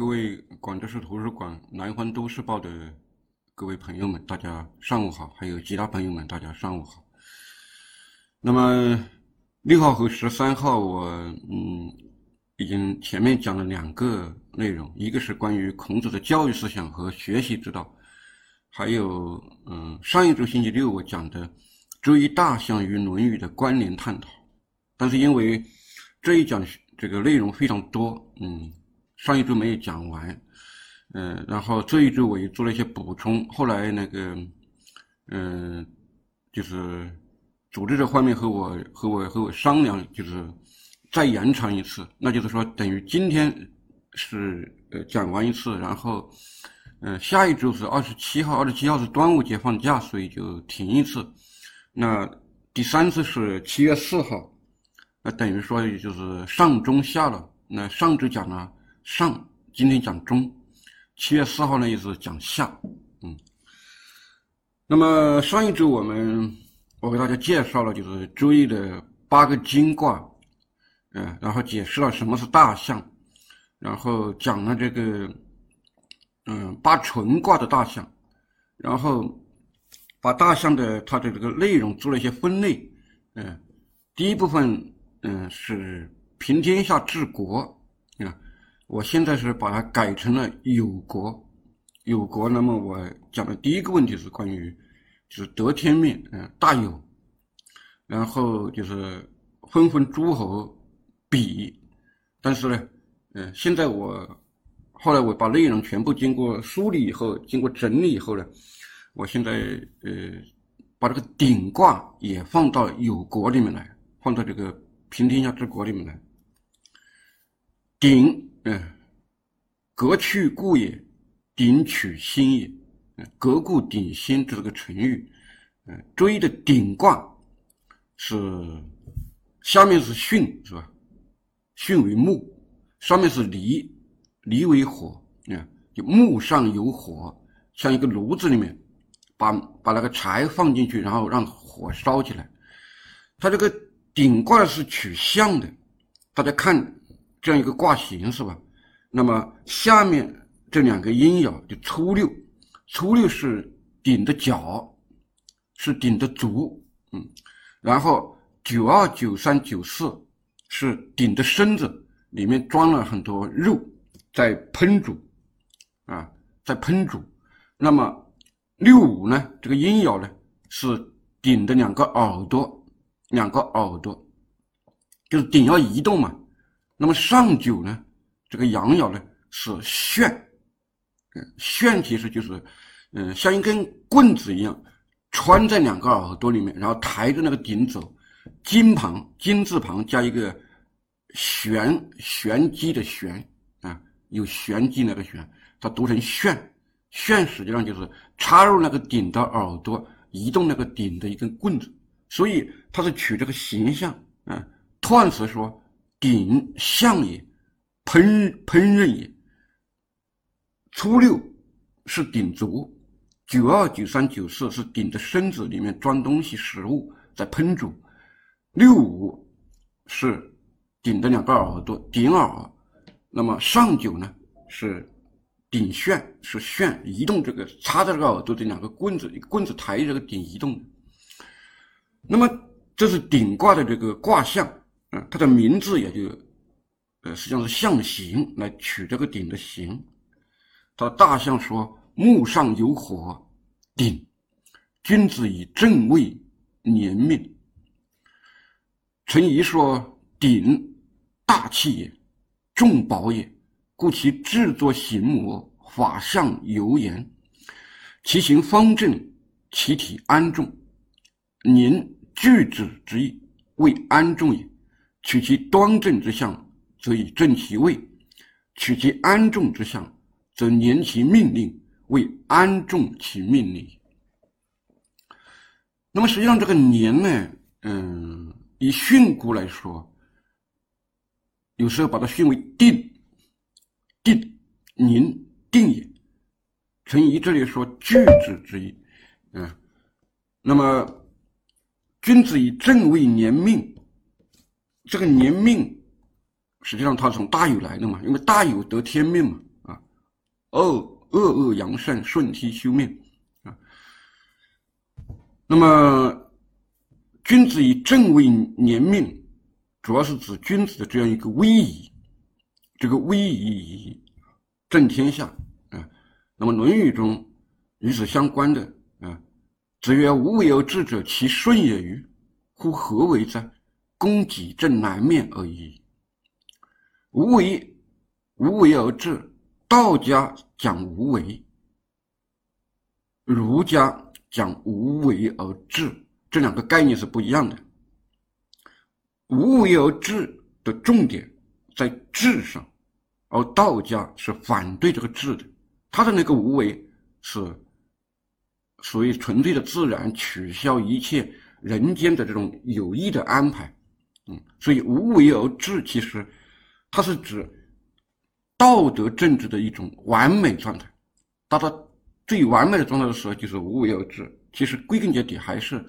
各位广州市图书馆《南方都市报》的各位朋友们，大家上午好；还有其他朋友们，大家上午好。那么六号和十三号，我嗯已经前面讲了两个内容，一个是关于孔子的教育思想和学习之道，还有嗯上一周星期六我讲的周易大象与《论语》的关联探讨。但是因为这一讲这个内容非常多，嗯。上一周没有讲完，嗯，然后这一周我也做了一些补充。后来那个，嗯，就是组织者方面和我和我和我商量，就是再延长一次。那就是说，等于今天是呃讲完一次，然后，嗯，下一周是二十七号，二十七号是端午节放假，所以就停一次。那第三次是七月四号，那等于说也就是上中下了。那上周讲了。上今天讲中，七月四号呢也是讲下，嗯。那么上一周我们我给大家介绍了就是周易的八个金卦，嗯，然后解释了什么是大象，然后讲了这个嗯八纯卦的大象，然后把大象的它的这个内容做了一些分类，嗯，第一部分嗯是平天下治国，啊。我现在是把它改成了有国，有国。那么我讲的第一个问题是关于，就是得天命，嗯，大有，然后就是纷纷诸侯比，但是呢，嗯，现在我后来我把内容全部经过梳理以后，经过整理以后呢，我现在呃把这个鼎卦也放到有国里面来，放到这个平天下之国里面来，鼎。嗯，革去故也，鼎取新也。嗯革故鼎新，这个成语。嗯，周易的鼎卦是下面是巽，是吧？巽为木，上面是离，离为火。啊，就木上有火，像一个炉子里面，把把那个柴放进去，然后让火烧起来。它这个鼎卦是取象的，大家看。这样一个卦形是吧？那么下面这两个阴爻就初六，初六是顶的脚，是顶的足，嗯，然后九二九三九四是顶的身子，里面装了很多肉在烹煮，啊，在烹煮。那么六五呢？这个阴爻呢是顶的两个耳朵，两个耳朵，就是顶要移动嘛。那么上九呢，这个阳爻呢是旋，嗯，旋其实就是，嗯，像一根棍子一样，穿在两个耳朵里面，然后抬着那个鼎走，金旁金字旁加一个旋旋机的旋啊，有旋机那个旋，它读成旋，旋实际上就是插入那个鼎的耳朵，移动那个鼎的一根棍子，所以它是取这个形象啊，彖辞说。鼎象也，烹烹饪也。初六是鼎足，九二九三九四是鼎的身子里面装东西食物在烹煮，六五是鼎的两个耳朵鼎耳，那么上九呢是鼎旋是旋移动这个插在这个耳朵的两个棍子，棍子抬这个鼎移动，那么这是鼎卦的这个卦象。嗯，它的名字也就，呃，实际上是象形来取这个鼎的形。它大象说：“木上有火，鼎，君子以正位年命。”陈仪说：“鼎，大器也，重宝也，故其制作形模，法相犹严，其形方正，其体安重。宁具之之意，为安重也。”取其端正之象，则以正其位；取其安重之象，则年其命令，为安重其命令。那么实际上，这个年呢，嗯，以训诂来说，有时候把它训为定，定，宁定也。陈颐这里说句子之意，嗯，那么君子以正位年命。这个年命，实际上它从大有来的嘛，因为大有得天命嘛，啊，恶恶恶扬善，顺梯修命啊。那么，君子以正位年命，主要是指君子的这样一个威仪，这个威仪以正天下啊。那么，《论语》中与此相关的啊，子曰：“无为而治者，其顺也与？乎何为哉？公己正南面而已。无为，无为而治。道家讲无为，儒家讲无为而治，这两个概念是不一样的。无为而治的重点在治上，而道家是反对这个治的。他的那个无为是属于纯粹的自然，取消一切人间的这种有意的安排。嗯，所以无为而治，其实它是指道德政治的一种完美状态。达到最完美的状态的时候，就是无为而治。其实归根结底还是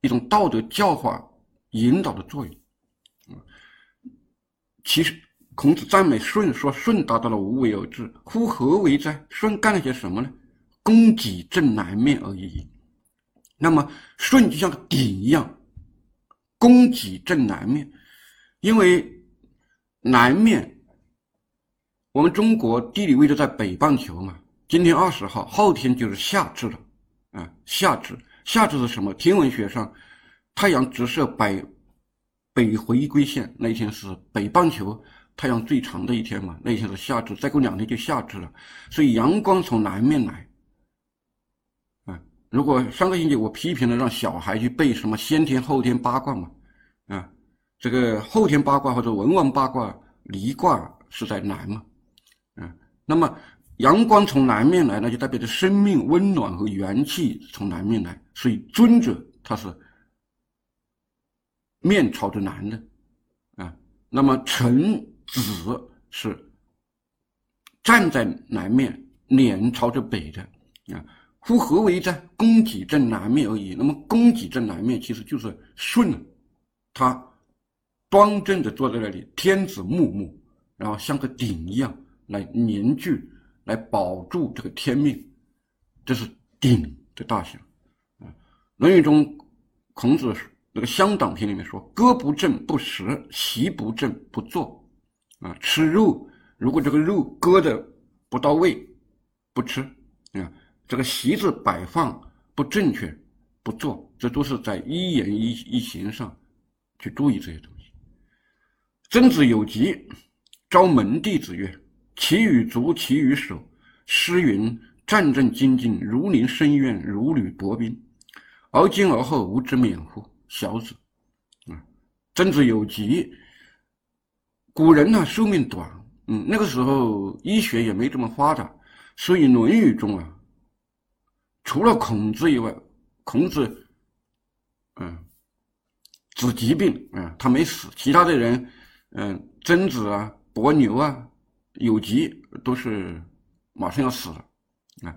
一种道德教化引导的作用。嗯，其实孔子赞美舜说：“舜达到了无为而治，乎何为哉？”舜干了些什么呢？供给正南面而已。那么舜就像个鼎一样。供给正南面，因为南面，我们中国地理位置在北半球嘛。今天二十号，后天就是夏至了，啊，夏至，夏至是什么？天文学上，太阳直射北北回归线那一天是北半球太阳最长的一天嘛，那一天是夏至，再过两天就夏至了，所以阳光从南面来。如果上个星期我批评了让小孩去背什么先天后天八卦嘛，啊，这个后天八卦或者文王八卦离卦是在南嘛，啊，那么阳光从南面来，那就代表着生命温暖和元气从南面来，所以尊者他是面朝着南的，啊，那么臣子是站在南面，脸朝着北的，啊。夫何为哉？供给正南面而已。那么，供给正南面其实就是舜，他端正的坐在那里，天子穆穆，然后像个鼎一样来凝聚、来保住这个天命，这是鼎的大小。啊，《论语》中孔子那个乡党篇里面说：“歌不正不食，席不正不坐。”啊，吃肉如果这个肉割的不到位，不吃啊。这个席子摆放不正确，不做，这都是在一言一一行上去注意这些东西。曾子有疾，召门弟子曰：“其与足，其与手。”诗云：“战战兢兢，如临深渊，如履薄冰。而今而后，吾之免乎？”小子，啊，曾子有疾。古人呢，寿命短，嗯，那个时候医学也没这么发达，所以《论语》中啊。除了孔子以外，孔子，嗯，治疾病啊，他没死。其他的人，嗯，曾子啊、伯牛啊，有疾都是马上要死了啊。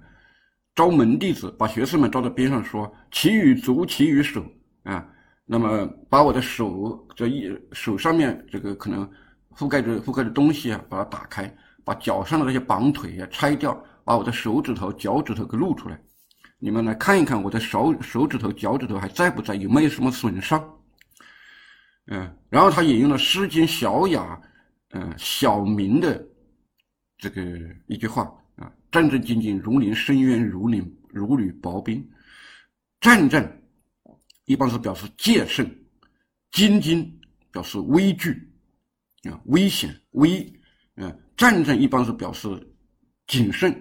招门弟子，把学生们招到边上说：“其与足，其与手啊。”那么把我的手这一手上面这个可能覆盖着覆盖的东西啊，把它打开，把脚上的那些绑腿啊拆掉，把我的手指头、脚趾头给露出来。你们来看一看我的手手指头、脚趾头还在不在？有没有什么损伤？嗯，然后他引用了《诗经·小雅》嗯小明的这个一句话啊：“战战兢兢，如临深渊，如临如履薄冰。”战战一般是表示戒慎，兢兢表示畏惧啊危险危嗯战战一般是表示谨慎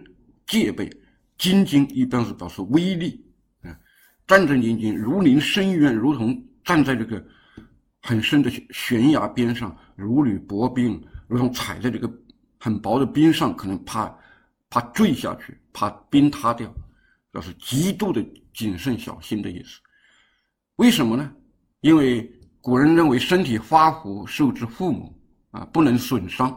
戒备。兢兢一般是表示威力，啊，战战兢兢，如临深渊，如同站在这个很深的悬崖边上，如履薄冰，如同踩在这个很薄的冰上，可能怕怕坠下去，怕冰塌掉，表示极度的谨慎小心的意思。为什么呢？因为古人认为身体发福受之父母啊，不能损伤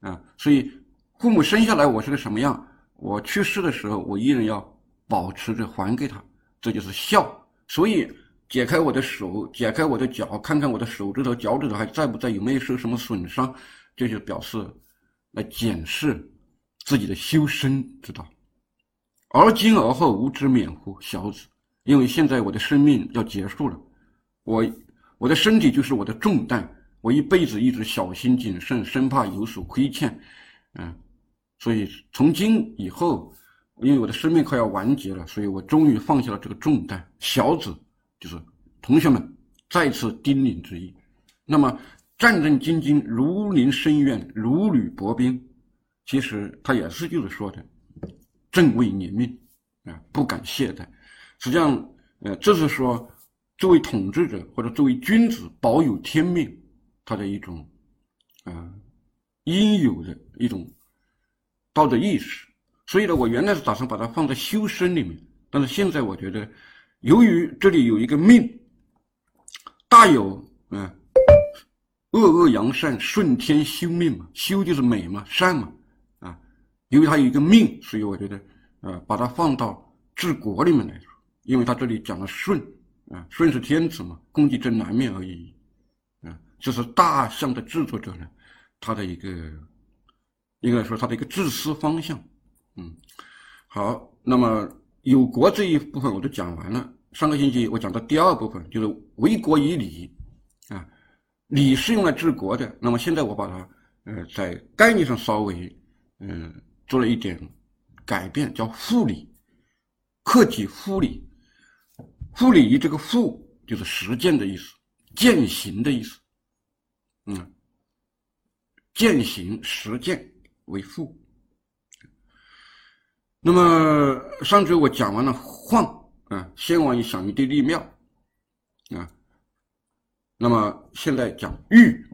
啊，所以父母生下来我是个什么样？我去世的时候，我依然要保持着还给他，这就是孝。所以解开我的手，解开我的脚，看看我的手指头、脚趾头还在不在，有没有受什么损伤，这就表示来检视自己的修身之道。而今而后，无知免乎？小子，因为现在我的生命要结束了，我我的身体就是我的重担，我一辈子一直小心谨慎，生怕有所亏欠，嗯，所以从今以后，因为我的生命快要完结了，所以我终于放下了这个重担。小子，就是同学们再次叮咛之意。那么战战兢兢，如临深渊，如履薄冰，其实他也是就是说的。正为年命啊，不敢懈怠。实际上，呃，这是说，作为统治者或者作为君子，保有天命，他的一种啊应有的一种道德意识。所以呢，我原来是打算把它放在修身里面，但是现在我觉得，由于这里有一个命，大有啊恶恶扬善，顺天修命嘛，修就是美嘛，善嘛。因为他有一个命，所以我觉得，呃，把它放到治国里面来说，因为他这里讲了顺，啊，顺是天子嘛，功绩正南面而已，啊，就是大象的制作者呢，他的一个，应该说他的一个治思方向，嗯，好，那么有国这一部分我都讲完了，上个星期我讲到第二部分就是为国以礼，啊，礼是用来治国的，那么现在我把它，呃，在概念上稍微，嗯。做了一点改变，叫复礼，克己复礼。复礼这个复就是实践的意思，践行的意思。嗯，践行实践为父。那么上周我讲完了晃啊，先王以享于地立庙啊。那么现在讲玉，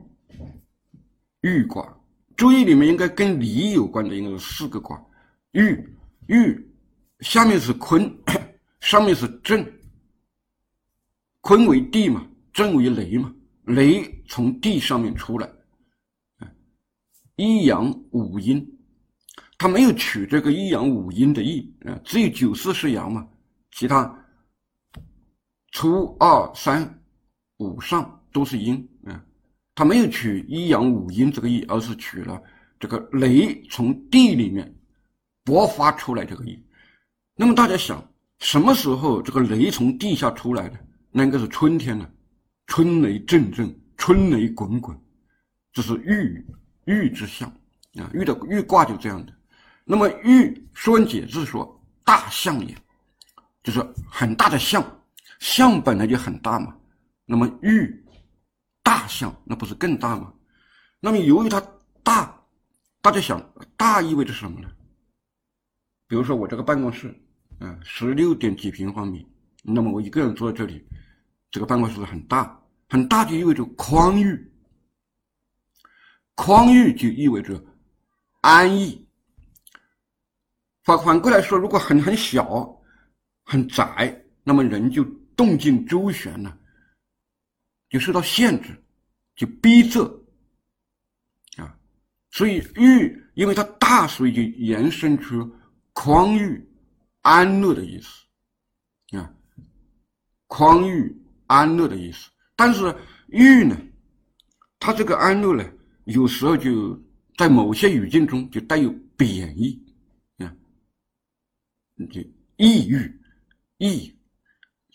玉卦。注意，里面应该跟离有关的应该是四个卦，玉玉，下面是坤，上面是震。坤为地嘛，震为雷嘛，雷从地上面出来，一阳五阴，他没有取这个一阳五阴的意啊，只有九四是阳嘛，其他初二三五上都是阴啊。他没有取一阳五阴这个意，而是取了这个雷从地里面勃发出来这个意。那么大家想，什么时候这个雷从地下出来的？那应该是春天了，春雷阵阵，春雷滚滚，这是玉玉之象啊。玉的玉卦就这样的。那么玉，说文解字说大象也，就是很大的象，象本来就很大嘛。那么玉。大象那不是更大吗？那么由于它大，大家想大意味着什么呢？比如说我这个办公室，嗯，十六点几平方米，那么我一个人坐在这里，这个办公室很大，很大就意味着宽裕，宽裕就意味着安逸。反反过来说，如果很很小，很窄，那么人就动静周旋了。就受到限制，就逼仄啊，所以裕，因为它大，所以就延伸出宽裕、安乐的意思啊，宽裕、安乐的意思。但是裕呢，它这个安乐呢，有时候就在某些语境中就带有贬义啊，就抑郁，抑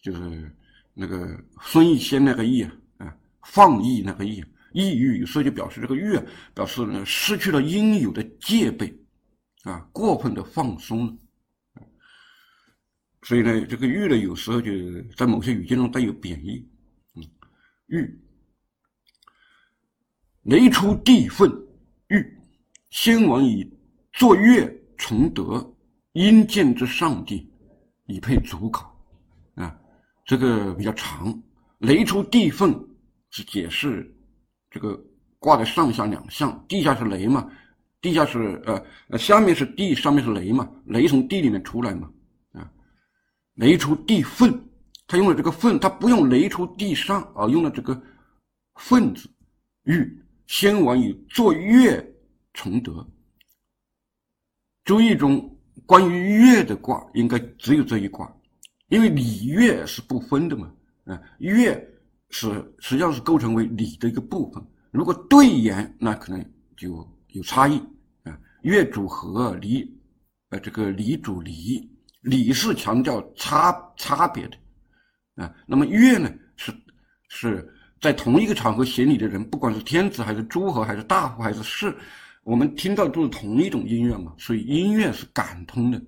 就是那个孙逸仙那个逸啊。放逸那个逸，抑郁有时候就表示这个郁，表示呢失去了应有的戒备，啊，过分的放松了，所以呢，这个欲呢有时候就在某些语境中带有贬义，嗯，郁，雷出地愤，郁，先王以作乐崇德，因见之上帝，以配主考，啊，这个比较长，雷出地愤。是解释这个卦的上下两项，地下是雷嘛，地下是呃呃下面是地，上面是雷嘛，雷从地里面出来嘛，啊，雷出地愤，他用了这个愤，他不用雷出地上，而用了这个愤字，欲先王以作乐崇德。周易中关于乐的卦，应该只有这一卦，因为礼乐是不分的嘛，啊，乐。是实际上是构成为礼的一个部分。如果对言，那可能就有差异啊。乐主和，礼，呃，这个礼主礼，礼是强调差差别的，啊，那么乐呢是是在同一个场合行礼的人，不管是天子还是诸侯还是大夫还是士，我们听到都是同一种音乐嘛，所以音乐是感通的，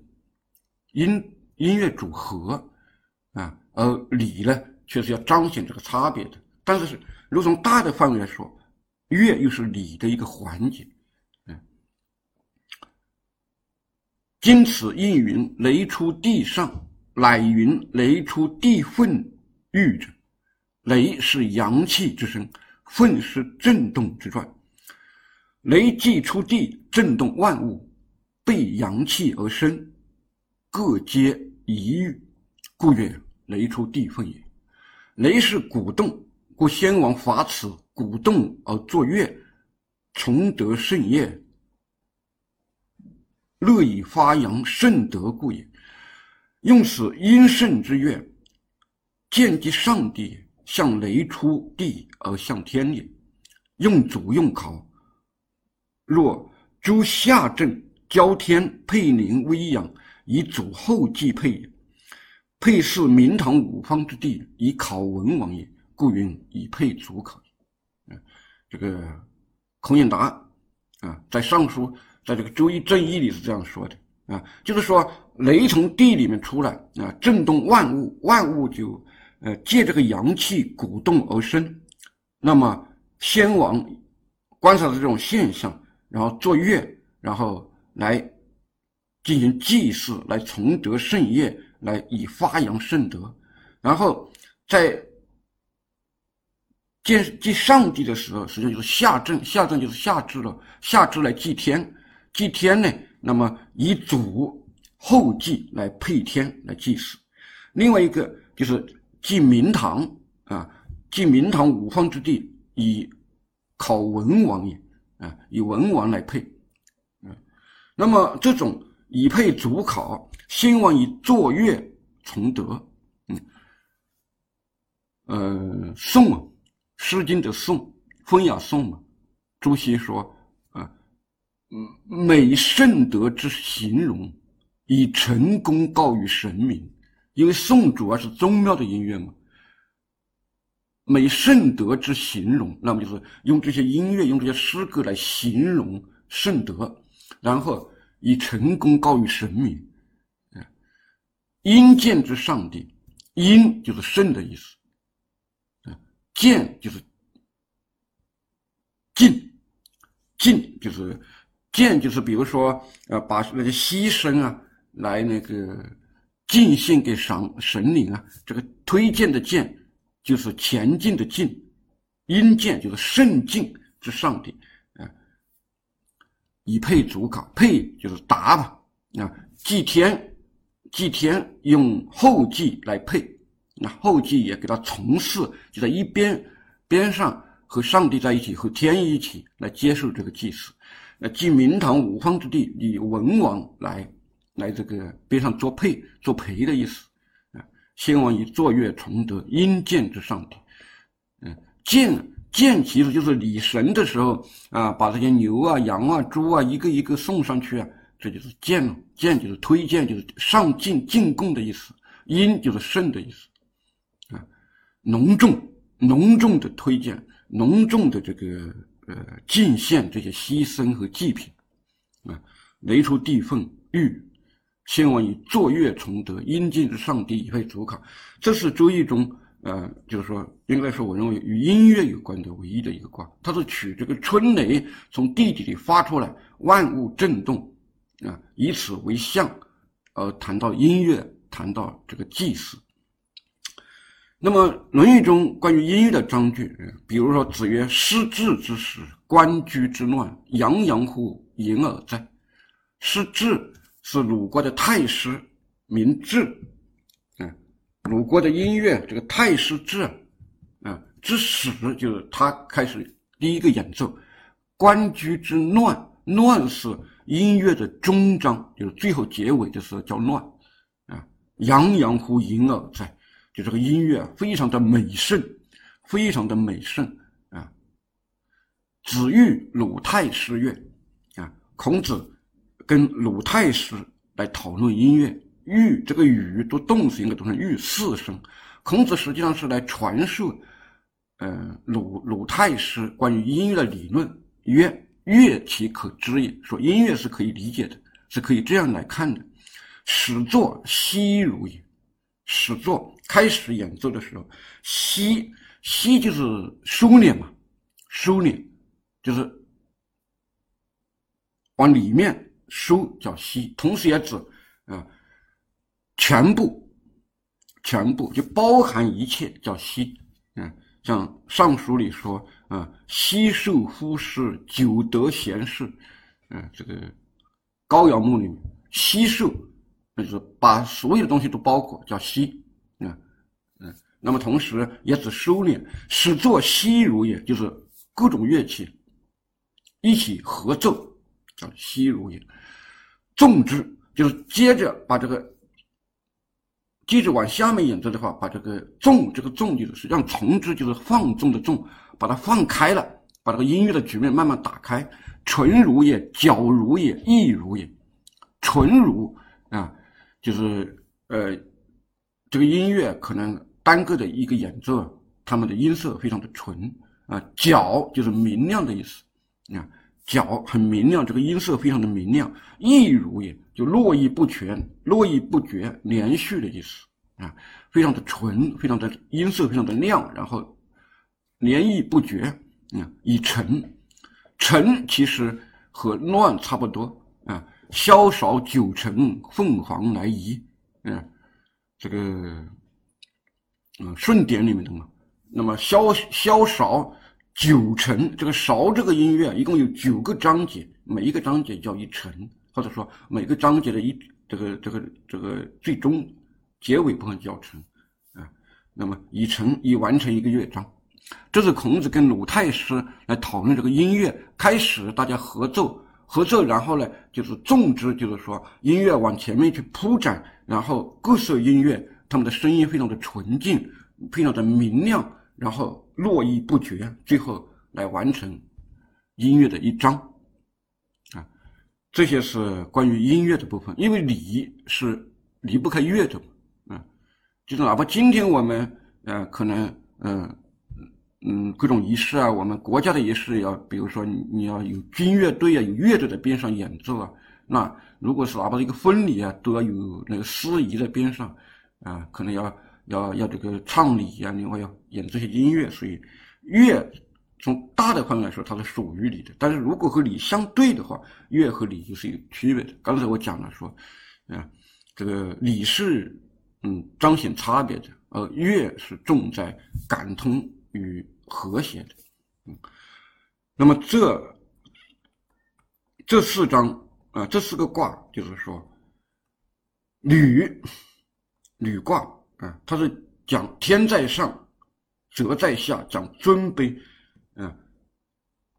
音音乐主和，啊，而礼呢却是要彰显这个差别的，但是如果从大的范围来说，乐又是礼的一个环节。经此应云：“雷出地上，乃云雷出地愤欲者。雷是阳气之声，愤是震动之状。雷既出地，震动万物，被阳气而生，各皆一欲，故曰雷出地愤也。雷是鼓动，故先王伐此鼓动而作乐，崇德盛业。”乐以发扬圣德故也。用此阴盛之乐，见及上帝也，向雷出地而向天也。用主用考，若诸下正交天配灵微阳，以主后继配也。配是明堂五方之地，以考文王也，故云以配主考。啊，这个孔颖达啊，在上书。在这个《周易正义》里是这样说的啊，就是说雷从地里面出来啊，震动万物，万物就呃借这个阳气鼓动而生。那么先王观察到这种现象，然后作乐，然后来进行祭祀，来崇德圣业，来以发扬圣德。然后在见祭上帝的时候，实际上就是下正，下正就是下至了，下至来祭天。祭天呢，那么以主后祭来配天来祭祀；另外一个就是即明堂啊，即明堂五方之地，以考文王也啊，以文王来配。嗯，那么这种以配主考，先王以坐乐崇德。嗯，呃，颂啊，《诗经》的颂，《风雅颂》嘛，朱熹说啊。嗯，美圣德之形容，以成功告于神明。因为宋主要是宗庙的音乐嘛，美圣德之形容，那么就是用这些音乐、用这些诗歌来形容圣德，然后以成功告于神明。啊，阴见之上帝，阴就是圣的意思，啊，见就是敬，敬就是。见就是比如说，呃，把那些牺牲啊，来那个进献给神神灵啊。这个推荐的荐就是前进的进，因见就是圣敬之上帝啊。以配主考，配就是答吧啊。祭天，祭天用后继来配，那后继也给他从事，就在一边边上和上帝在一起，和天一起来接受这个祭祀。那祭明堂五方之地，以文王来来这个边上作配作陪的意思啊。先王以坐月崇德，因见之上帝。嗯，见见其实就是礼神的时候啊，把这些牛啊、羊啊、猪啊一个一个送上去啊，这就是见了。见就是推荐，就是上进进贡的意思。因就是圣的意思啊，隆重隆重的推荐，隆重的这个。呃，敬献这些牺牲和祭品，啊，雷出地缝玉，先王以坐月崇德，应尽之上帝以配主考。这是周易中，呃，就是说，应该说，我认为与音乐有关的唯一的一个卦。它是取这个春雷从地底里发出来，万物震动，啊，以此为象，而谈到音乐，谈到这个祭祀。那么《论语》中关于音乐的章句，比如说“子曰：失志之时，官居之乱，洋洋乎盈耳在。”失志是鲁国的太师，名志。嗯，鲁国的音乐这个太师志，啊，之始就是他开始第一个演奏。官居之乱，乱是音乐的终章，就是最后结尾的时候叫乱。啊，洋洋乎盈耳在。就这个音乐非常的美盛，非常的美盛啊！子欲鲁太师乐啊，孔子跟鲁太师来讨论音乐。欲这个语读动词应该读成欲四声。孔子实际上是来传授，呃，鲁鲁太师关于音乐的理论。曰：乐其可知也。说音乐是可以理解的，是可以这样来看的。始作息如也。始作开始演奏的时候，息息就是收敛嘛，收敛就是往里面收叫息，同时也指啊。全部，全部就包含一切，叫息。嗯，像《尚书》里说啊，“息受夫士，久得贤士。”嗯，这个《高阳墓》里面，“息受”就是把所有的东西都包括，叫息。嗯嗯，那么同时也指收敛，始作息如也，就是各种乐器一起合奏，叫息如也。纵之，就是接着把这个。接着往下面演奏的话，把这个纵，这个纵就是让重之就是放纵的纵，把它放开了，把这个音乐的局面慢慢打开。纯如也，矫如也，意如也。纯如啊，就是呃，这个音乐可能单个的一个演奏，他们的音色非常的纯啊。矫就是明亮的意思啊，矫很明亮，这个音色非常的明亮。意如也。就络绎不全、络绎不绝、连续的意思啊，非常的纯，非常的音色非常的亮，然后连绎不绝啊，以沉，沉其实和乱差不多啊，萧韶九成，凤凰来仪，嗯，这个嗯顺典里面的嘛，那么萧萧韶九成，这个韶这个音乐一共有九个章节，每一个章节叫一成。或者说每个章节的一这个这个这个最终结尾部分叫成啊，那么已成已完成一个乐章，这是孔子跟鲁太师来讨论这个音乐。开始大家合奏合奏，然后呢就是纵之，就是说音乐往前面去铺展，然后各色音乐他们的声音非常的纯净，非常的明亮，然后络绎不绝，最后来完成音乐的一章啊。这些是关于音乐的部分，因为礼是离不开乐的，啊，就是哪怕今天我们呃可能嗯嗯各种仪式啊，我们国家的仪式要，比如说你你要有军乐队啊，有乐队在边上演奏啊，那如果是哪怕一个婚礼啊，都要有那个司仪在边上啊，可能要要要这个唱礼啊，另外要演这些音乐，所以乐。从大的方面来说，它是属于礼的。但是如果和礼相对的话，乐和礼就是有区别的。刚才我讲了说，啊，这个礼是嗯彰显差别的，而乐是重在感通与和谐的。嗯，那么这这四章啊，这四个卦就是说，履履卦啊，它是讲天在上，泽在下，讲尊卑。嗯，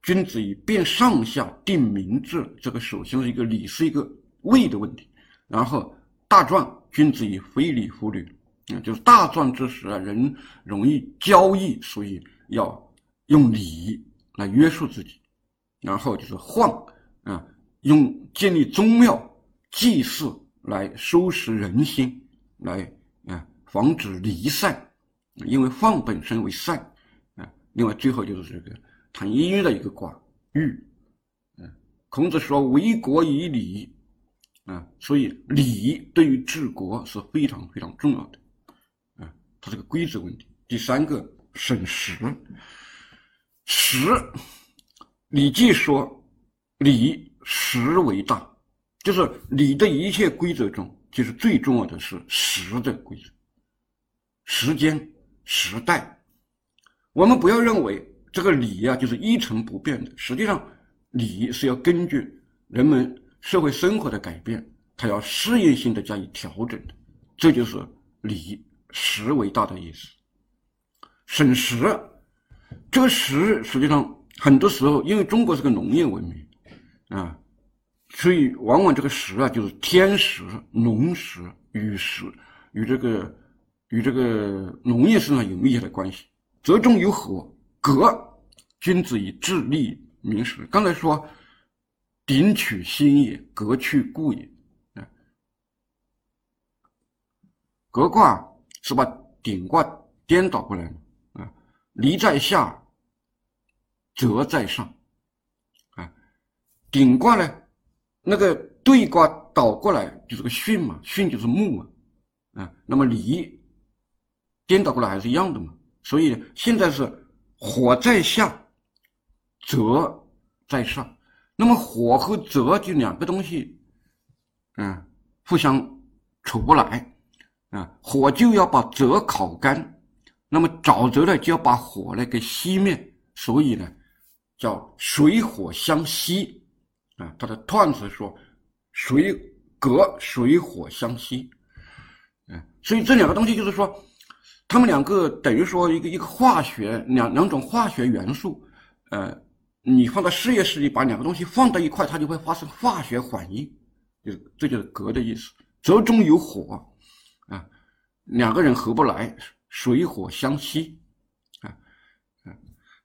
君子以辨上下，定民治。这个首先是一个礼，是一个位的问题。然后大壮，君子以非礼弗履。嗯，就是大壮之时啊，人容易骄逸，所以要用礼来约束自己。然后就是晃啊，用建立宗庙、祭祀来收拾人心，来啊防止离散。因为放本身为善。另外，最后就是这个谈音乐的一个卦，玉。嗯，孔子说：“为国以礼。”啊，所以礼对于治国是非常非常重要的。啊，它是个规则问题。第三个，审时。时，《礼记》说：“礼时为大。”就是礼的一切规则中，其实最重要的是时的规则，时间、时代。我们不要认为这个礼呀就是一成不变的，实际上礼是要根据人们社会生活的改变，它要适应性的加以调整的，这就是礼时为大的意思。审时，这个时实际上很多时候，因为中国是个农业文明啊，所以往往这个时啊就是天时、农时、雨时，与这个与这个农业身上有密切的关系。泽中有火，革君子以治利民时。刚才说鼎取心也，革去故也。啊，革卦是把鼎卦颠倒过来的啊，离在下，泽在上。啊，鼎卦呢，那个兑卦倒过来就是个巽嘛，巽就是木嘛，啊，那么离颠倒过来还是一样的嘛。所以现在是火在下，泽在上。那么火和泽就两个东西，嗯，互相处不来，啊，火就要把泽烤干，那么沼泽呢就要把火呢给熄灭，所以呢叫水火相吸，啊，它的段子说水隔水火相吸，嗯，所以这两个东西就是说，它们两个等于说一个一个化学两两种化学元素，呃。你放到实验室里，把两个东西放到一块，它就会发生化学反应，就是这就是“隔”的意思。泽中有火，啊，两个人合不来，水火相吸，啊，啊，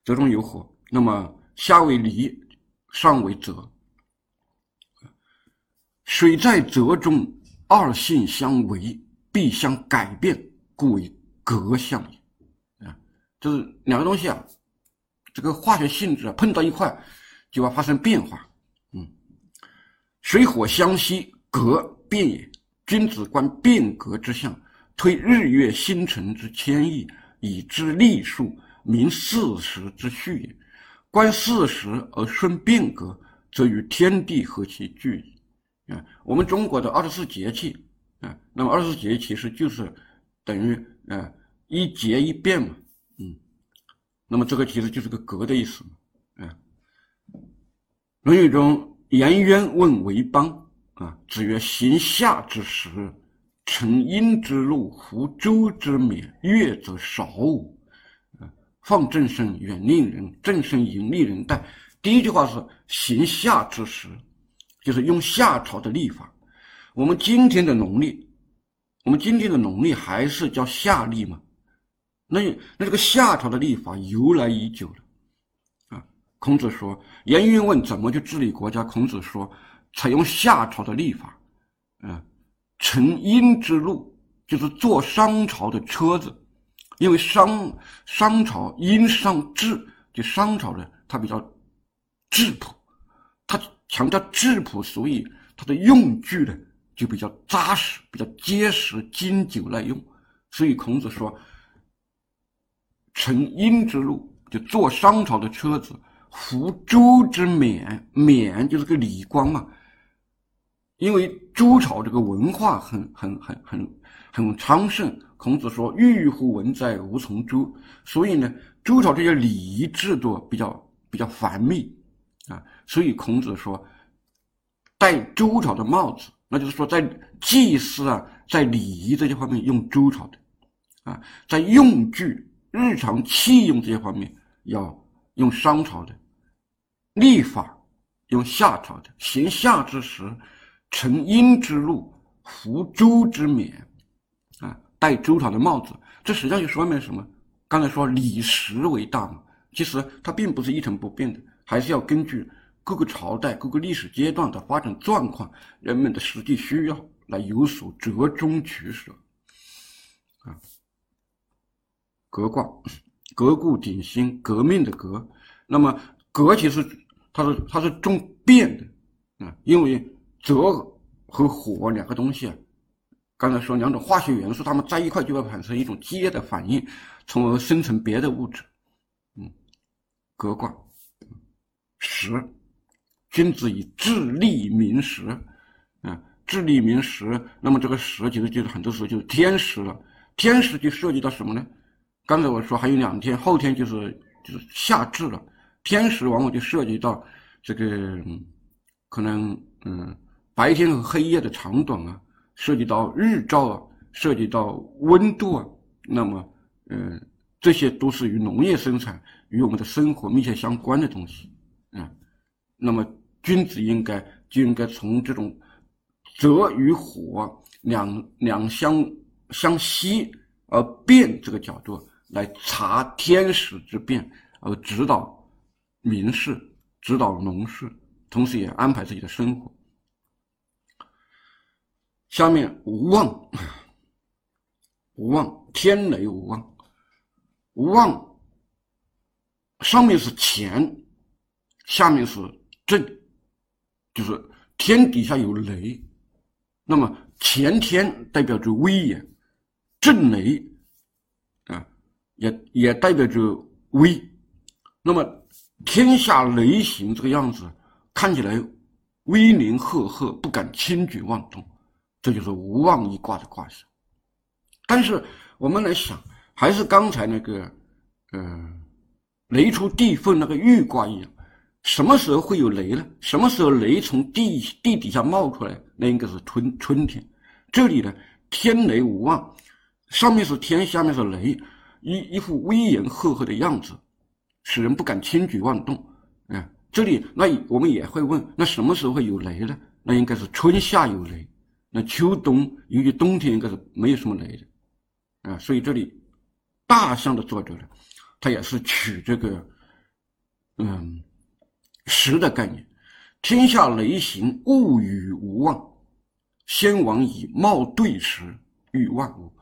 泽中有火，那么下为离，上为泽，水在泽中，二性相违，必相改变，故为隔相也。啊，就是两个东西啊。这个化学性质啊，碰到一块就要发生变化。嗯，水火相吸，革变也。君子观变革之象，推日月星辰之迁移，以知历数，明四时之序也。观四时而顺变革，则与天地合其聚矣。啊，我们中国的二十四节气啊，那么二十四节气其实就是等于啊一节一变嘛。嗯那么这个其实就是个“格”的意思，啊，《论语》中颜渊问为邦，啊，子曰：“行夏之时，成阴之路，服周之冕，乐则少矣。”啊，放正声，远令人，正声引令人待。第一句话是行夏之时，就是用夏朝的历法。我们今天的农历，我们今天的农历还是叫夏历吗？那那这个夏朝的历法由来已久了，啊，孔子说，颜渊问怎么去治理国家，孔子说，采用夏朝的历法，啊，乘殷之路，就是坐商朝的车子，因为商商朝殷商质，就商朝的它比较质朴，它强调质朴，所以它的用具呢就比较扎实，比较结实、经久耐用，所以孔子说。乘殷之路，就坐商朝的车子；服周之冕，冕就是个礼冠嘛。因为周朝这个文化很很很很很昌盛，孔子说“欲乎文哉，无从周”，所以呢，周朝这些礼仪制度比较比较繁密啊。所以孔子说，戴周朝的帽子，那就是说在祭祀啊，在礼仪这些方面用周朝的啊，在用具。日常器用这些方面要用商朝的历法，用夏朝的行夏之时，乘殷之路，服周之冕，啊，戴周朝的帽子。这实际上就说明什么？刚才说礼时为大嘛，其实它并不是一成不变的，还是要根据各个朝代、各个历史阶段的发展状况、人们的实际需要来有所折中取舍，啊。革卦，革故鼎新，革命的革。那么革其实它是它是重变的啊，因为泽和火两个东西啊，刚才说两种化学元素，它们在一块就会产生一种激烈的反应，从而生成别的物质。嗯，革卦，时，君子以自立民时，啊，自立民时。那么这个时其实就是很多时候就是天时了，天时就涉及到什么呢？刚才我说还有两天，后天就是就是夏至了。天时往往就涉及到这个可能嗯白天和黑夜的长短啊，涉及到日照啊，涉及到温度啊。那么嗯这些都是与农业生产与我们的生活密切相关的东西啊。那么君子应该就应该从这种泽与火两两相相吸而变这个角度。来察天时之变，而指导民事、指导农事，同时也安排自己的生活。下面无妄，无妄，天雷无妄，无妄，上面是乾，下面是震，就是天底下有雷，那么乾天代表着威严，震雷啊，也也代表着威，那么天下雷行这个样子，看起来威灵赫赫，不敢轻举妄动。这就是无妄一卦的卦象，但是我们来想，还是刚才那个，呃，雷出地缝那个玉卦一样，什么时候会有雷呢？什么时候雷从地地底下冒出来？那应该是春春天。这里呢，天雷无望，上面是天，下面是雷，一一副威严赫赫的样子，使人不敢轻举妄动。啊，这里那我们也会问，那什么时候会有雷呢？那应该是春夏有雷。那秋冬，由于冬天应该是没有什么雷的，啊，所以这里大象的作者呢，他也是取这个，嗯，时的概念，天下雷行，物与无妄，先王以貌对时，与万物。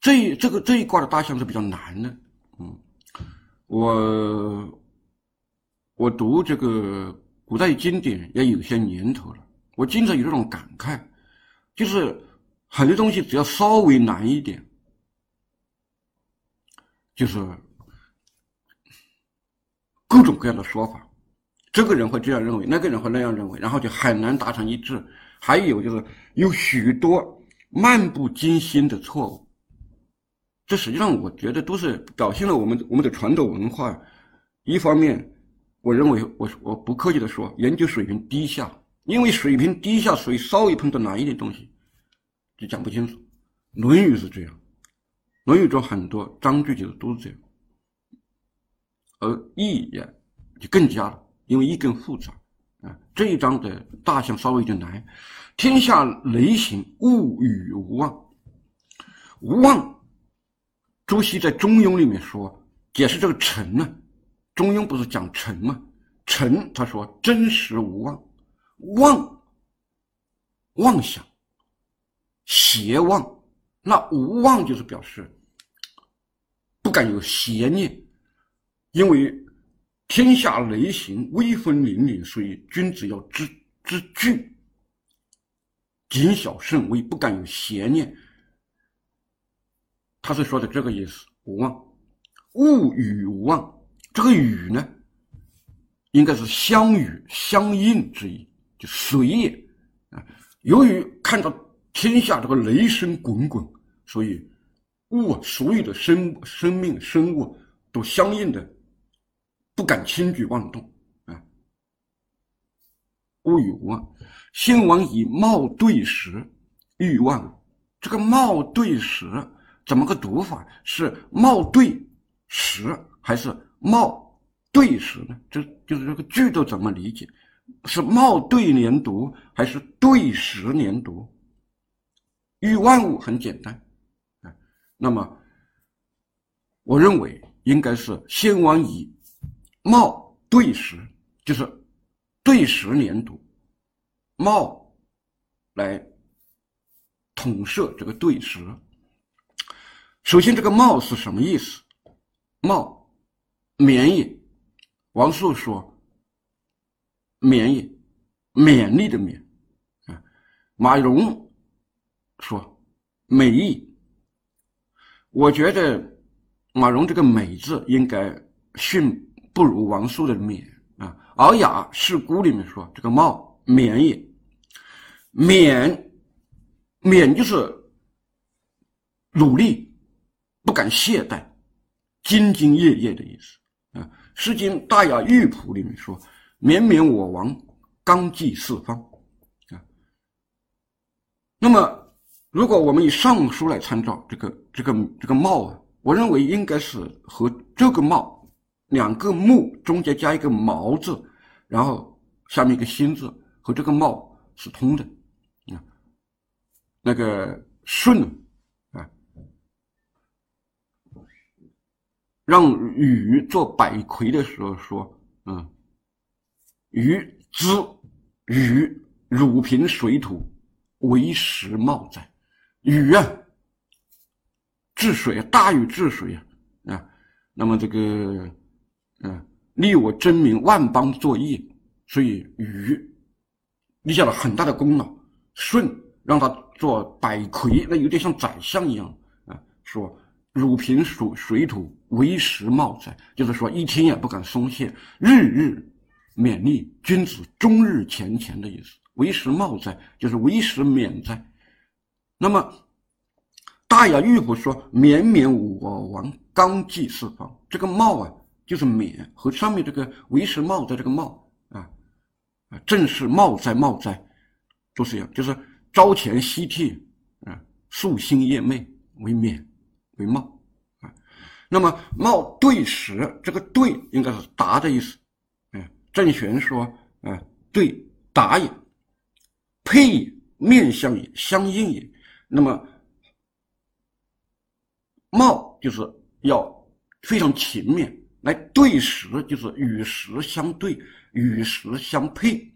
这这个这一卦的大象是比较难的，嗯，我我读这个古代经典也有些年头了，我经常有这种感慨。就是很多东西，只要稍微难一点，就是各种各样的说法，这个人会这样认为，那个人会那样认为，然后就很难达成一致。还有就是有许多漫不经心的错误，这实际上我觉得都是表现了我们我们的传统文化。一方面，我认为我我不客气的说，研究水平低下。因为水平低下，所以稍微碰到难一点东西，就讲不清楚。《论语》是这样，《论语》中很多章句就是都是这样，而《易》也就更加了，因为《一》更复杂啊。这一章的大象稍微有点难。天下雷行，物与无妄。无妄。朱熹在《中庸》里面说，解释这个“诚”呢，《中庸》不是讲诚吗？诚，他说真实无妄。妄，妄想，邪妄，那无妄就是表示不敢有邪念，因为天下雷行，威风凛凛，所以君子要知知惧，谨小慎微，不敢有邪念。他是说的这个意思。无妄，物与无妄，这个与呢，应该是相与相应之意。就水也啊，由于看到天下这个雷声滚滚，所以物，所有的生生命生物都相应的不敢轻举妄动啊。物与无妄，先王以貌对时，欲望这个貌对时怎么个读法？是貌对时还是貌对时呢？这就是这个句都怎么理解？是貌对连读还是对时连读？欲万物很简单啊。那么，我认为应该是先王以冒对时，就是对时连读，冒来统摄这个对时。首先，这个冒是什么意思？冒，免也。王朔说。勉也，勉励的勉，啊，马融说美意。我觉得马融这个美字应该训不如王叔的勉啊。尔雅释孤里面说这个貌勉也，勉勉就是努力，不敢懈怠，兢兢业业的意思啊。《诗经·大雅·乐谱》里面说。勉勉我王，纲纪四方，啊。那么，如果我们以《尚书》来参照这个这个这个茂啊，我认为应该是和这个茂两个木中间加一个毛字，然后下面一个心字，和这个茂是通的，啊。那个舜啊，让禹做百魁的时候说，嗯。禹之禹汝平水土，为时茂哉。禹啊，治水，大禹治水啊啊。那么这个，嗯，立我真名，万邦作业，所以禹立下了很大的功劳。舜让他做百魁，那有点像宰相一样啊。说汝平属水土，为时茂哉，就是说一天也不敢松懈，日日勉励，君子终日前乾的意思。为时茂哉，就是为时勉哉。那么大雅玉虎说：“绵绵我王。”纲纪四方，这个茂啊，就是冕和上面这个为时茂哉这个茂啊啊，正是茂哉茂哉，都是一样，就是朝前夕替啊，夙兴夜寐为冕为茂啊。那么茂对时，这个对应该是达的意思。啊，郑玄说啊，对达也，配也，面相也，相应也。那么茂就是。要非常勤勉来对时，就是与时相对，与时相配。